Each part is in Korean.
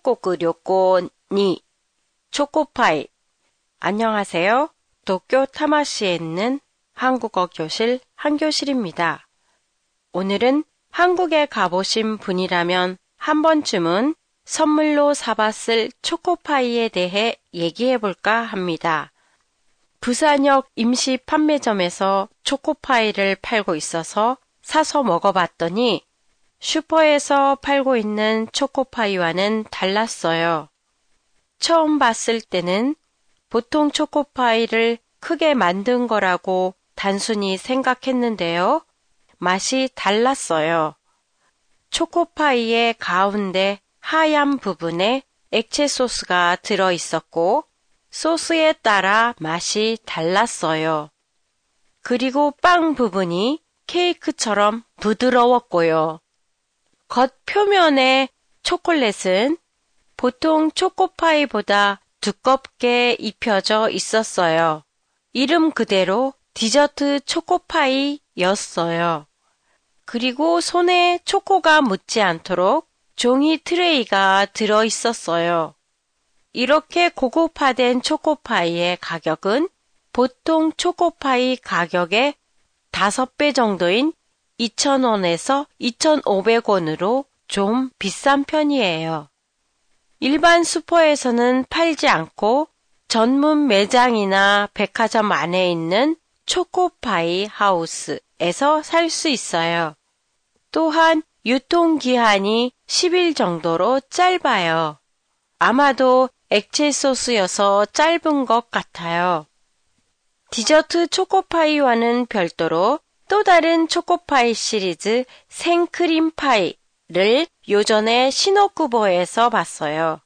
한국旅行に 초코파이. 안녕하세요. 도쿄 타마시에 있는 한국어 교실 한교실입니다. 오늘은 한국에 가보신 분이라면 한 번쯤은 선물로 사봤을 초코파이에 대해 얘기해 볼까 합니다. 부산역 임시 판매점에서 초코파이를 팔고 있어서 사서 먹어봤더니 슈퍼에서 팔고 있는 초코파이와는 달랐어요. 처음 봤을 때는 보통 초코파이를 크게 만든 거라고 단순히 생각했는데요. 맛이 달랐어요. 초코파이의 가운데 하얀 부분에 액체 소스가 들어 있었고 소스에 따라 맛이 달랐어요. 그리고 빵 부분이 케이크처럼 부드러웠고요. 겉 표면의 초콜릿은 보통 초코파이보다 두껍게 입혀져 있었어요. 이름 그대로 디저트 초코파이였어요. 그리고 손에 초코가 묻지 않도록 종이 트레이가 들어 있었어요. 이렇게 고급화된 초코파이의 가격은 보통 초코파이 가격의 5배 정도인 2,000원에서 2,500원으로 좀 비싼 편이에요. 일반 슈퍼에서는 팔지 않고 전문 매장이나 백화점 안에 있는 초코파이 하우스에서 살 수 있어요. 또한 유통기한이 10일 정도로 짧아요. 아마도 액체 소스여서 짧은 것 같아요. 디저트 초코파이와는 별도로 또 다른 초코파이 시리즈 생크림 파이를 요전에 신호쿠보에서 봤어요.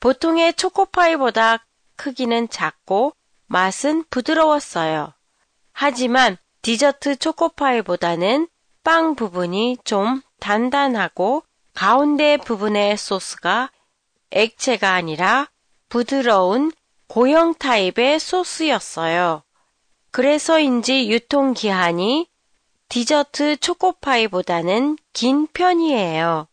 보통의 초코파이보다 크기는 작고 맛은 부드러웠어요. 하지만 디저트 초코파이보다는 빵 부분이 좀 단단하고 가운데 부분의 소스가 액체가 아니라 부드러운 고형 타입의 소스였어요. 그래서인지 유통기한이 디저트 초코파이보다는 긴 편이에요.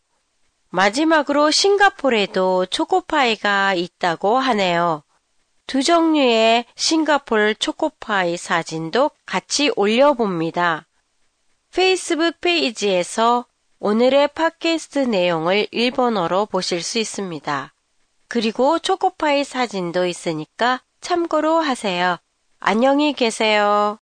마지막으로 싱가폴에도 초코파이가 있다고 하네요. 두 종류의 싱가폴 초코파이 사진도 같이 올려봅니다. 페이스북 페이지에서 오늘의 팟캐스트 내용을 일본어로 보실 수 있습니다. 그리고 초코파이 사진도 있으니까 참고로 하세요. 안녕히 계세요.